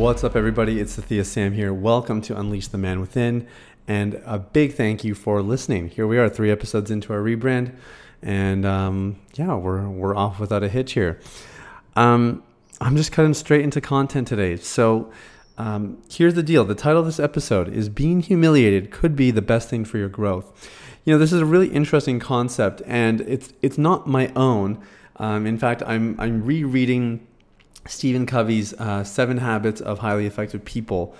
What's up, everybody? It's Sathya Sam here. Welcome to Unleash the Man Within, and a big thank you for listening. Here we are, three episodes into our rebrand, and um, yeah, we're we're off without a hitch here. Um, I'm just cutting straight into content today. So um, here's the deal: the title of this episode is "Being Humiliated Could Be the Best Thing for Your Growth." You know, this is a really interesting concept, and it's it's not my own. Um, in fact, I'm I'm rereading Stephen Covey's uh, Seven Habits of Highly Effective People.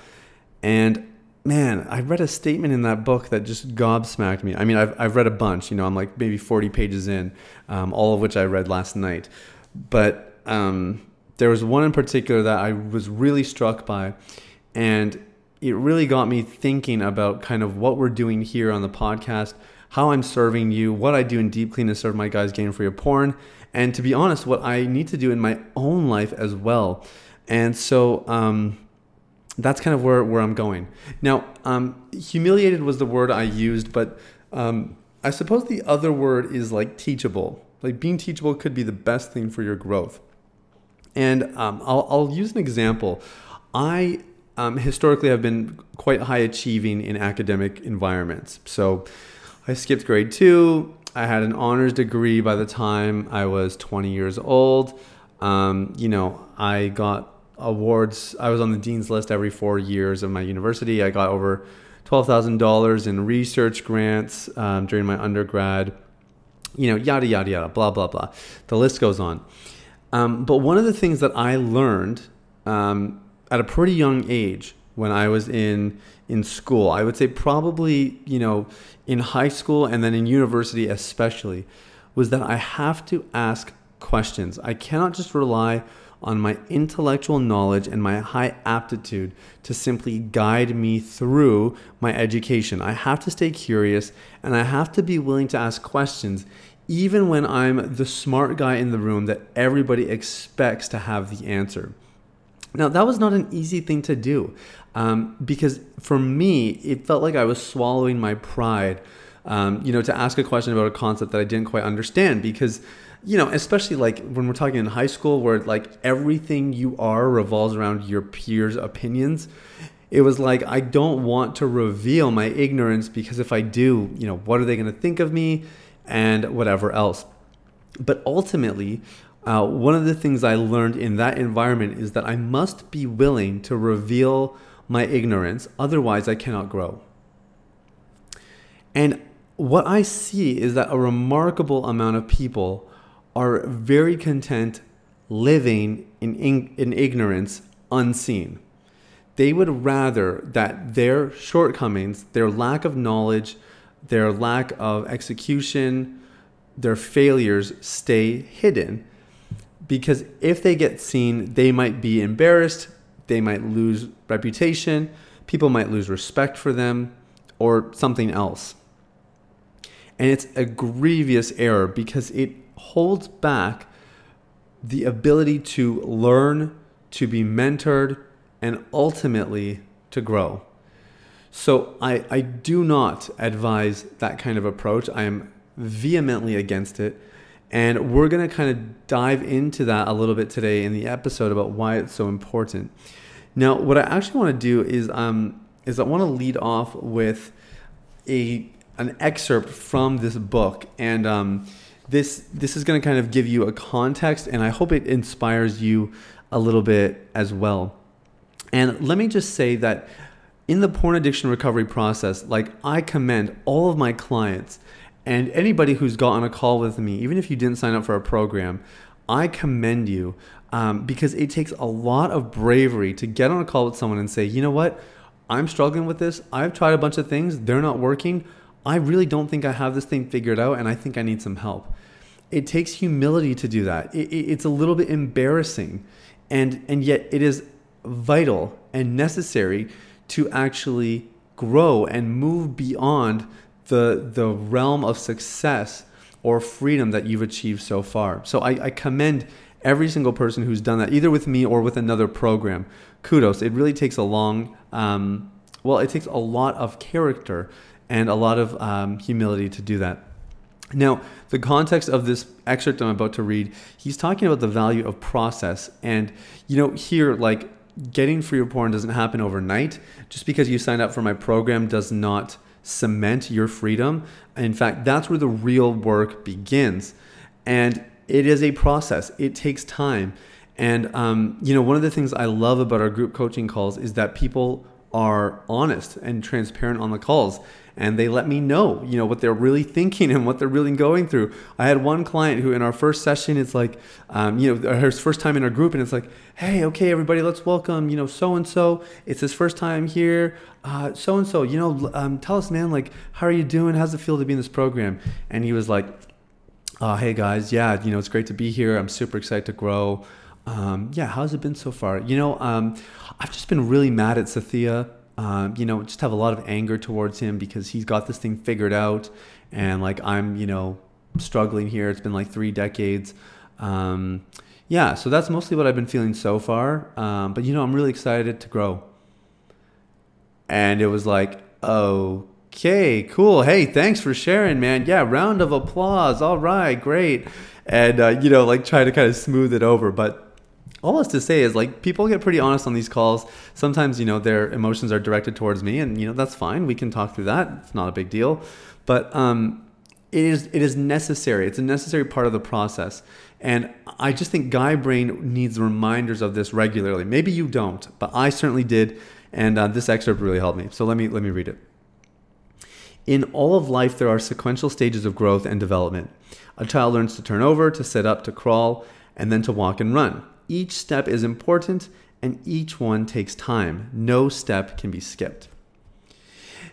And man, I read a statement in that book that just gobsmacked me. I mean, I've, I've read a bunch, you know, I'm like maybe 40 pages in, um, all of which I read last night. But um, there was one in particular that I was really struck by. And it really got me thinking about kind of what we're doing here on the podcast, how I'm serving you, what I do in Deep Clean to serve my guys game for your porn, and to be honest, what I need to do in my own life as well. And so um, that's kind of where, where I'm going. Now, um, humiliated was the word I used, but um, I suppose the other word is like teachable. Like being teachable could be the best thing for your growth. And um, I'll, I'll use an example. I um, historically have been quite high achieving in academic environments. So I skipped grade two. I had an honors degree by the time I was 20 years old. Um, you know, I got awards. I was on the dean's list every four years of my university. I got over $12,000 in research grants um, during my undergrad. You know, yada, yada, yada, blah, blah, blah. The list goes on. Um, but one of the things that I learned um, at a pretty young age when I was in in school. I would say probably, you know, in high school and then in university especially, was that I have to ask questions. I cannot just rely on my intellectual knowledge and my high aptitude to simply guide me through my education. I have to stay curious and I have to be willing to ask questions even when I'm the smart guy in the room that everybody expects to have the answer. Now, that was not an easy thing to do um, because for me, it felt like I was swallowing my pride, um, you know, to ask a question about a concept that I didn't quite understand because, you know, especially like when we're talking in high school where like everything you are revolves around your peers' opinions. It was like, I don't want to reveal my ignorance because if I do, you know, what are they going to think of me and whatever else. But ultimately, uh, one of the things I learned in that environment is that I must be willing to reveal my ignorance, otherwise, I cannot grow. And what I see is that a remarkable amount of people are very content living in, in, in ignorance unseen. They would rather that their shortcomings, their lack of knowledge, their lack of execution, their failures stay hidden because if they get seen, they might be embarrassed, they might lose reputation, people might lose respect for them, or something else. And it's a grievous error because it holds back the ability to learn, to be mentored, and ultimately to grow. So I, I do not advise that kind of approach. I am vehemently against it. And we're going to kind of dive into that a little bit today in the episode about why it's so important. Now, what I actually want to do is um, is I want to lead off with a an excerpt from this book, and um, this this is going to kind of give you a context, and I hope it inspires you a little bit as well. And let me just say that in the porn addiction recovery process, like I commend all of my clients and anybody who's got on a call with me, even if you didn't sign up for a program, I commend you um, because it takes a lot of bravery to get on a call with someone and say, you know what, I'm struggling with this. I've tried a bunch of things, they're not working. I really don't think I have this thing figured out, and I think I need some help. It takes humility to do that. It, it, it's a little bit embarrassing, and and yet it is vital and necessary to actually grow and move beyond the the realm of success or freedom that you've achieved so far. So I, I commend every single person who's done that, either with me or with another program. Kudos. It really takes a long, um, well, it takes a lot of character and a lot of um, humility to do that. Now, the context of this excerpt I'm about to read, he's talking about the value of process. And, you know, here, like, getting free porn doesn't happen overnight. Just because you signed up for my program does not cement your freedom. In fact, that's where the real work begins. And it is a process, it takes time. And, um, you know, one of the things I love about our group coaching calls is that people are honest and transparent on the calls and they let me know you know what they're really thinking and what they're really going through. I had one client who in our first session it's like um, you know her first time in our group and it's like hey okay everybody let's welcome you know so and so it's his first time here. So and so you know um, tell us man like how are you doing? How's it feel to be in this program? And he was like uh, hey guys yeah you know it's great to be here. I'm super excited to grow. Um, yeah how's it been so far? You know um, i've just been really mad at Sathya um, you know, just have a lot of anger towards him because he's got this thing figured out, and like I'm, you know, struggling here. It's been like three decades. Um, yeah, so that's mostly what I've been feeling so far. Um, but you know, I'm really excited to grow. And it was like, okay, cool. Hey, thanks for sharing, man. Yeah, round of applause. All right, great. And uh, you know, like try to kind of smooth it over, but all is to say is like people get pretty honest on these calls. Sometimes, you know, their emotions are directed towards me and you know, that's fine. We can talk through that. It's not a big deal. But um it is it is necessary. It's a necessary part of the process. And I just think guy brain needs reminders of this regularly. Maybe you don't, but I certainly did and uh, this excerpt really helped me. So let me let me read it. In all of life there are sequential stages of growth and development. A child learns to turn over, to sit up, to crawl, and then to walk and run. Each step is important and each one takes time. No step can be skipped.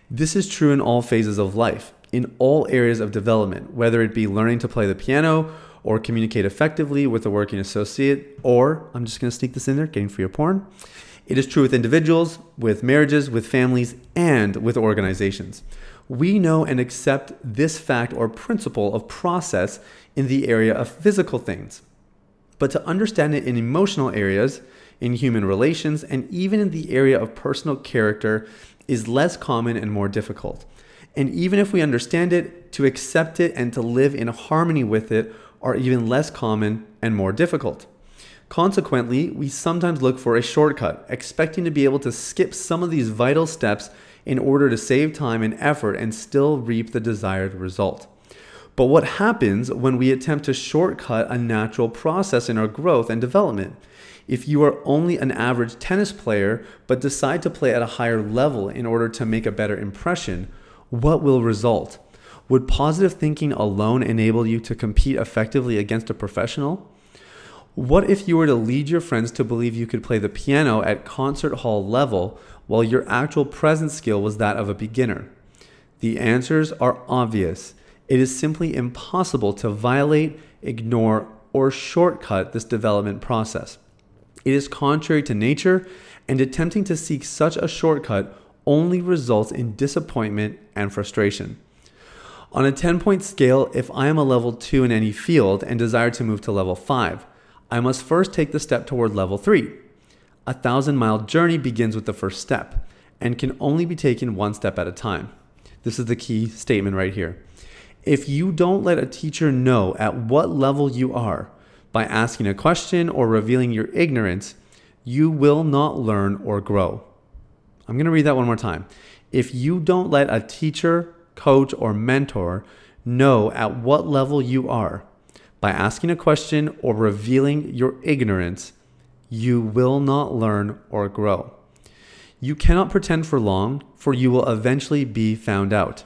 This is true in all phases of life, in all areas of development, whether it be learning to play the piano or communicate effectively with a working associate, or I'm just going to sneak this in there, getting free of porn. It is true with individuals, with marriages, with families, and with organizations. We know and accept this fact or principle of process in the area of physical things but to understand it in emotional areas, in human relations, and even in the area of personal character is less common and more difficult. And even if we understand it, to accept it and to live in harmony with it are even less common and more difficult. Consequently, we sometimes look for a shortcut, expecting to be able to skip some of these vital steps in order to save time and effort and still reap the desired result. But what happens when we attempt to shortcut a natural process in our growth and development? If you are only an average tennis player but decide to play at a higher level in order to make a better impression, what will result? Would positive thinking alone enable you to compete effectively against a professional? What if you were to lead your friends to believe you could play the piano at concert hall level while your actual present skill was that of a beginner? The answers are obvious. It is simply impossible to violate, ignore, or shortcut this development process. It is contrary to nature, and attempting to seek such a shortcut only results in disappointment and frustration. On a 10 point scale, if I am a level 2 in any field and desire to move to level 5, I must first take the step toward level 3. A thousand mile journey begins with the first step and can only be taken one step at a time. This is the key statement right here. If you don't let a teacher know at what level you are by asking a question or revealing your ignorance, you will not learn or grow. I'm going to read that one more time. If you don't let a teacher, coach, or mentor know at what level you are by asking a question or revealing your ignorance, you will not learn or grow. You cannot pretend for long, for you will eventually be found out.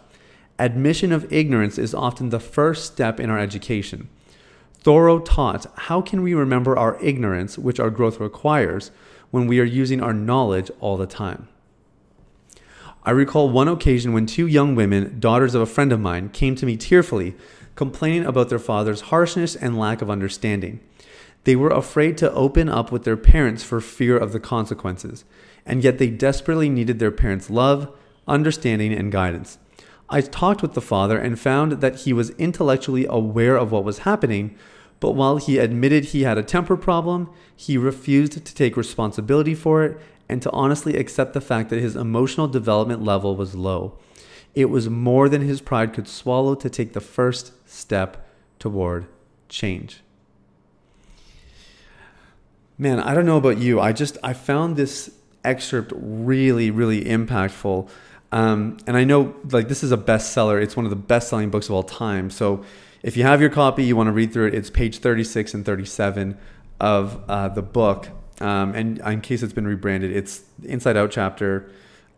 Admission of ignorance is often the first step in our education. Thoreau taught how can we remember our ignorance, which our growth requires, when we are using our knowledge all the time. I recall one occasion when two young women, daughters of a friend of mine, came to me tearfully, complaining about their father's harshness and lack of understanding. They were afraid to open up with their parents for fear of the consequences, and yet they desperately needed their parents' love, understanding, and guidance. I talked with the father and found that he was intellectually aware of what was happening, but while he admitted he had a temper problem, he refused to take responsibility for it and to honestly accept the fact that his emotional development level was low. It was more than his pride could swallow to take the first step toward change. Man, I don't know about you. I just I found this excerpt really, really impactful. Um, and I know like this is a bestseller. It's one of the best-selling books of all time. So if you have your copy, you want to read through it. It's page 36 and 37 of uh, the book. Um, and in case it's been rebranded, it's Inside Out chapter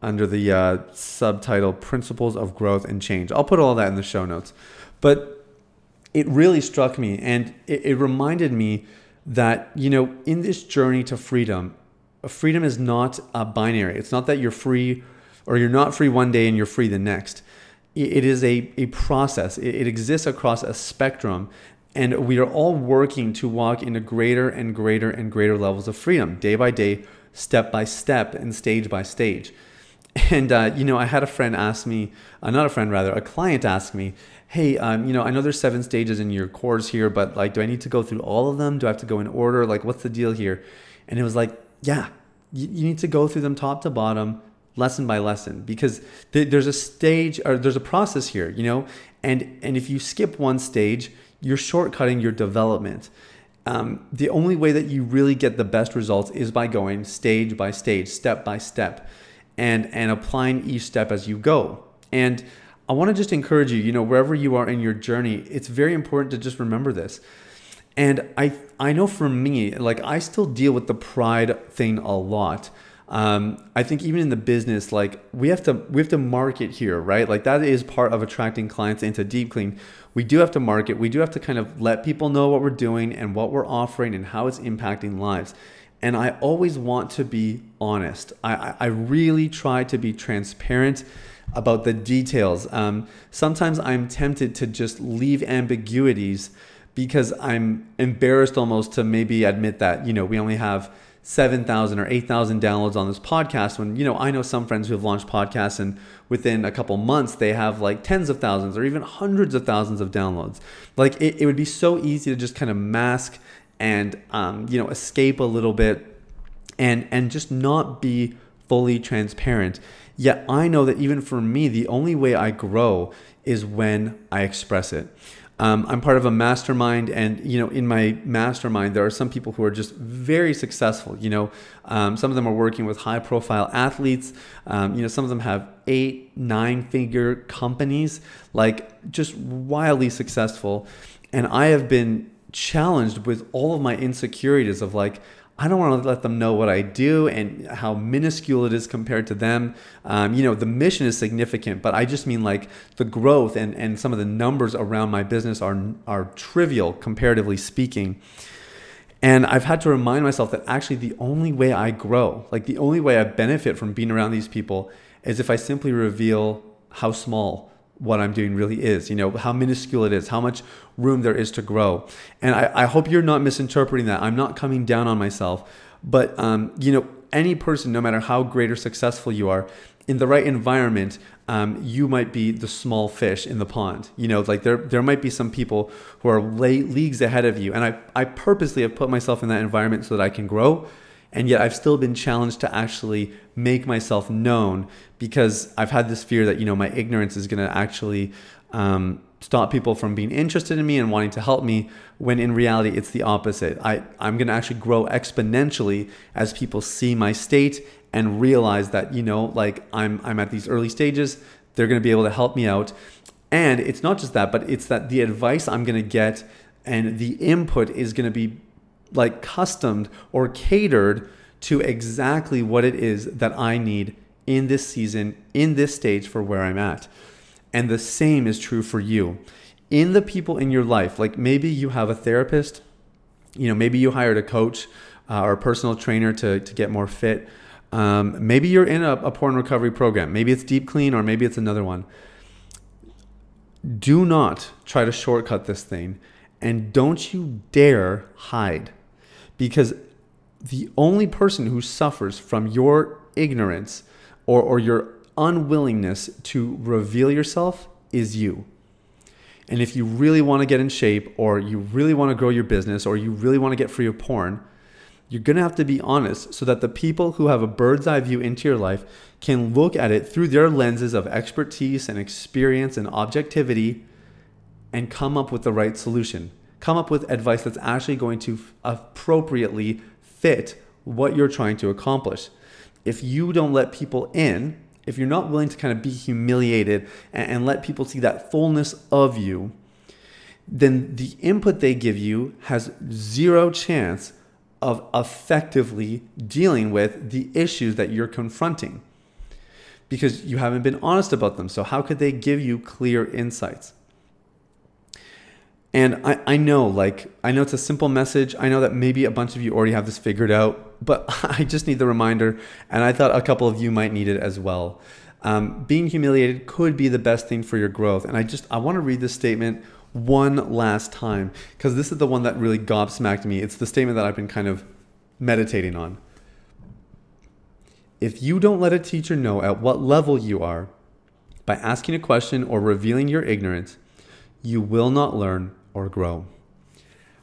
under the uh, subtitle Principles of Growth and Change. I'll put all that in the show notes. But it really struck me and it, it reminded me that, you know, in this journey to freedom, freedom is not a binary. It's not that you're free or you're not free one day and you're free the next. It is a, a process, it, exists across a spectrum. And we are all working to walk into greater and greater and greater levels of freedom, day by day, step by step, and stage by stage. And, uh, you know, I had a friend ask me, uh, not a friend, rather, a client ask me, hey, um, you know, I know there's seven stages in your course here, but like, do I need to go through all of them? Do I have to go in order? Like, what's the deal here? And it was like, yeah, you need to go through them top to bottom, lesson by lesson because th- there's a stage or there's a process here you know? And and if you skip one stage you're shortcutting your development. Um, the only way that you really get the best results is by going stage by stage step by step and and applying each step as you go. And i want to just encourage you you know wherever you are in your journey it's very important to just remember this. And i i know for me like i still deal with the pride thing a lot um, I think even in the business, like we have to we have to market here, right? Like that is part of attracting clients into Deep Clean. We do have to market. We do have to kind of let people know what we're doing and what we're offering and how it's impacting lives. And I always want to be honest. I, I really try to be transparent about the details. Um, sometimes I'm tempted to just leave ambiguities because I'm embarrassed almost to maybe admit that, you know, we only have 7,000 or 8,000 downloads on this podcast when, you know, I know some friends who have launched podcasts and within a couple months they have like tens of thousands or even hundreds of thousands of downloads. Like it, it would be so easy to just kind of mask and, um, you know, escape a little bit and, and just not be fully transparent. Yet I know that even for me, the only way I grow is when I express it. Um, I'm part of a mastermind, and you know, in my mastermind, there are some people who are just very successful. You know, um, some of them are working with high-profile athletes. Um, you know, some of them have eight, nine-figure companies, like just wildly successful. And I have been challenged with all of my insecurities of like, I don't want to let them know what I do and how minuscule it is compared to them. Um, you know, the mission is significant, but I just mean like the growth and, and some of the numbers around my business are, are trivial, comparatively speaking. And I've had to remind myself that actually the only way I grow, like the only way I benefit from being around these people, is if I simply reveal how small what I'm doing really is, you know, how minuscule it is, how much room there is to grow. And I, I hope you're not misinterpreting that. I'm not coming down on myself, but, um, you know, any person, no matter how great or successful you are, in the right environment, um, you might be the small fish in the pond. You know, like there, there might be some people who are leagues ahead of you. And I, I purposely have put myself in that environment so that I can grow and yet I've still been challenged to actually make myself known because I've had this fear that you know my ignorance is going to actually um, stop people from being interested in me and wanting to help me when in reality it's the opposite. I, i'm going to actually grow exponentially as people see my state and realize that you know like i'm i'm at these early stages. They're going to be able to help me out. And it's not just that but it's that the advice i'm going to get and the input is going to be like customed or catered to exactly what it is that I need in this season, in this stage for where I'm at. And the same is true for you. In the people in your life, like maybe you have a therapist, you know, maybe you hired a coach uh, or a personal trainer to, to get more fit. Um, maybe you're in a, a porn recovery program. Maybe it's Deep Clean or maybe it's another one. Do not try to shortcut this thing and don't you dare hide because the only person who suffers from your ignorance or, or your unwillingness to reveal yourself is you. And if you really want to get in shape, or you really want to grow your business, or you really want to get free of porn, you're going to have to be honest so that the people who have a bird's eye view into your life can look at it through their lenses of expertise and experience and objectivity and come up with the right solution. Come up with advice that's actually going to uh, appropriately fit what you're trying to accomplish. If you don't let people in, if you're not willing to kind of be humiliated and, and let people see that fullness of you, then the input they give you has zero chance of effectively dealing with the issues that you're confronting because you haven't been honest about them. So, how could they give you clear insights? And I, I know, like, I know it's a simple message. I know that maybe a bunch of you already have this figured out, but I just need the reminder. And I thought a couple of you might need it as well. Um, being humiliated could be the best thing for your growth. And I just, I want to read this statement one last time because this is the one that really gobsmacked me. It's the statement that I've been kind of meditating on. If you don't let a teacher know at what level you are by asking a question or revealing your ignorance, you will not learn or grow.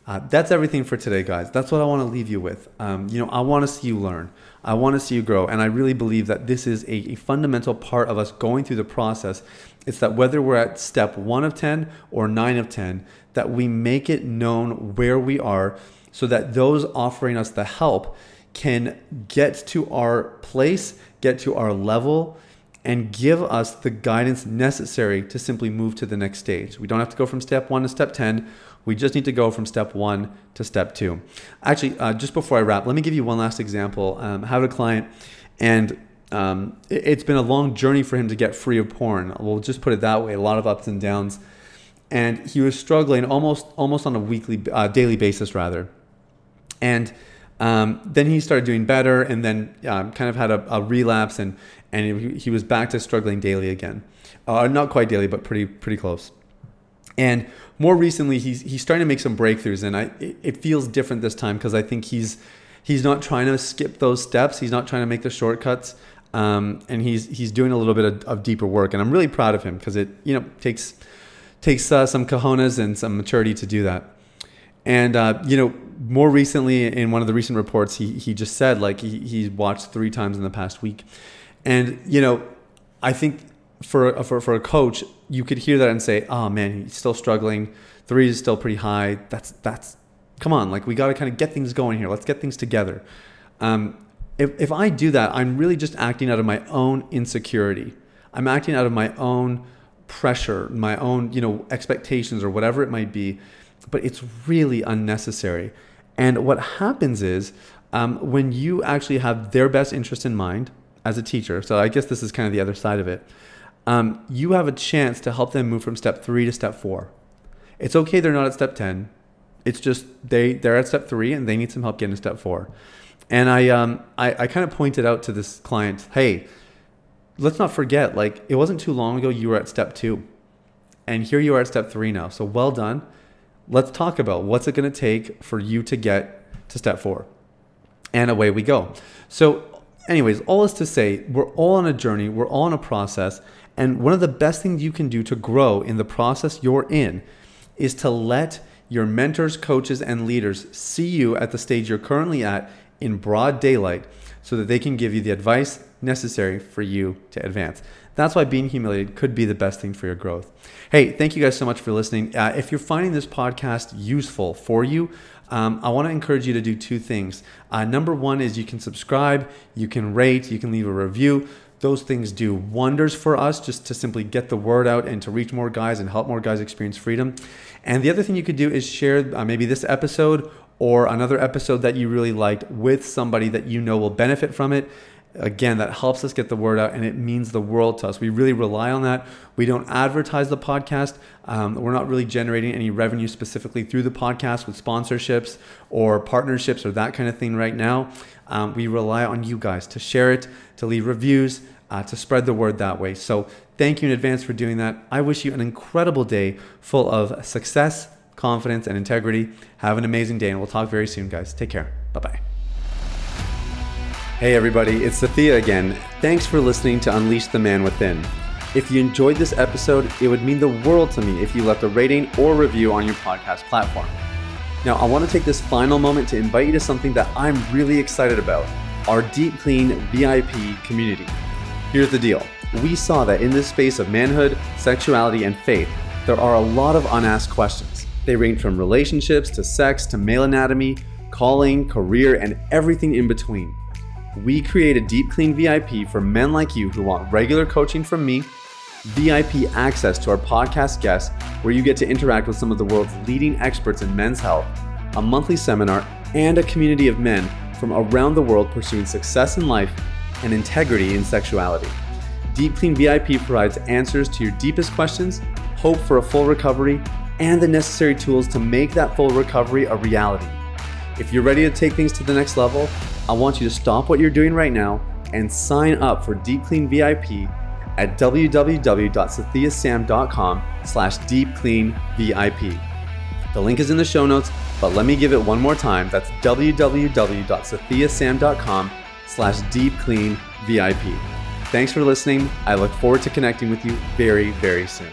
Uh, that's everything for today, guys. That's what I want to leave you with. Um, you know, I want to see you learn. I want to see you grow. And I really believe that this is a, a, fundamental part of us going through the process. It's that whether we're at step one of 10 or nine of 10, that we make it known where we are so that those offering us the help can get to our place, get to our level, and give us the guidance necessary to simply move to the next stage. We don't have to go from step one to step 10. We just need to go from step one to step two. Actually, uh, just before I wrap, let me give you one last example. Um, I a client, and um, it, it's been a long journey for him to get free of porn. We'll just put it that way. A lot of ups and downs, and he was struggling almost almost on a weekly, uh, daily basis rather, and. Um, then he started doing better, and then um, kind of had a, a relapse, and and he was back to struggling daily again. Uh, not quite daily, but pretty pretty close. And more recently, he's he's starting to make some breakthroughs, and I it, it feels different this time because I think he's he's not trying to skip those steps. He's not trying to make the shortcuts, um, and he's he's doing a little bit of, of deeper work. And I'm really proud of him because it you know takes takes uh, some cojones and some maturity to do that. And uh, you know, more recently in one of the recent reports, he he just said like he he watched three times in the past week, and you know, I think for a, for for a coach, you could hear that and say, "Oh man, he's still struggling. Three is still pretty high. That's that's come on, like we got to kind of get things going here. Let's get things together." Um, if if I do that, I'm really just acting out of my own insecurity. I'm acting out of my own pressure, my own you know expectations or whatever it might be. But it's really unnecessary. And what happens is um, when you actually have their best interest in mind as a teacher, so I guess this is kind of the other side of it, um, you have a chance to help them move from step three to step four. It's okay they're not at step 10. It's just they, they're at step three and they need some help getting to step four. And I, um, I, I kind of pointed out to this client, hey, let's not forget, like, it wasn't too long ago you were at step two. And here you are at step three now. So well done. Let's talk about what's it going to take for you to get to step four. And away we go. So anyways, all is to say, we're all on a journey, we're all on a process, and one of the best things you can do to grow in the process you're in is to let your mentors, coaches, and leaders see you at the stage you're currently at in broad daylight so that they can give you the advice necessary for you to advance. That's why being humiliated could be the best thing for your growth. Hey, thank you guys so much for listening. Uh, if you're finding this podcast useful for you, um, I want to encourage you to do two things. Uh, number one is you can subscribe, you can rate, you can leave a review. Those things do wonders for us just to simply get the word out and to reach more guys and help more guys experience freedom. And the other thing you could do is share uh, maybe this episode or another episode that you really liked with somebody that you know will benefit from it again that helps us get the word out and it means the world to us. We really rely on that. We don't advertise the podcast. Um, we're not really generating any revenue specifically through the podcast with sponsorships or partnerships or that kind of thing right now. Um, we rely on you guys to share it to leave reviews uh, to spread the word that way. So thank you in advance for doing that. I wish you an incredible day full of success confidence and integrity. Have an amazing day and we'll talk very soon guys. Take care. Bye bye. Hey, everybody, it's Sathya again. Thanks for listening to Unleash the Man Within. If you enjoyed this episode, it would mean the world to me if you left a rating or review on your podcast platform. Now, I want to take this final moment to invite you to something that I'm really excited about our Deep Clean VIP community. Here's the deal we saw that in this space of manhood, sexuality, and faith, there are a lot of unasked questions. They range from relationships to sex to male anatomy, calling, career, and everything in between. We create a Deep Clean VIP for men like you who want regular coaching from me, VIP access to our podcast guests, where you get to interact with some of the world's leading experts in men's health, a monthly seminar, and a community of men from around the world pursuing success in life and integrity in sexuality. Deep Clean VIP provides answers to your deepest questions, hope for a full recovery, and the necessary tools to make that full recovery a reality. If you're ready to take things to the next level, I want you to stop what you're doing right now and sign up for Deep Clean VIP at www.sathyasam.com slash deepcleanvip. The link is in the show notes, but let me give it one more time. That's www.sathyasam.com slash deepcleanvip. Thanks for listening. I look forward to connecting with you very, very soon.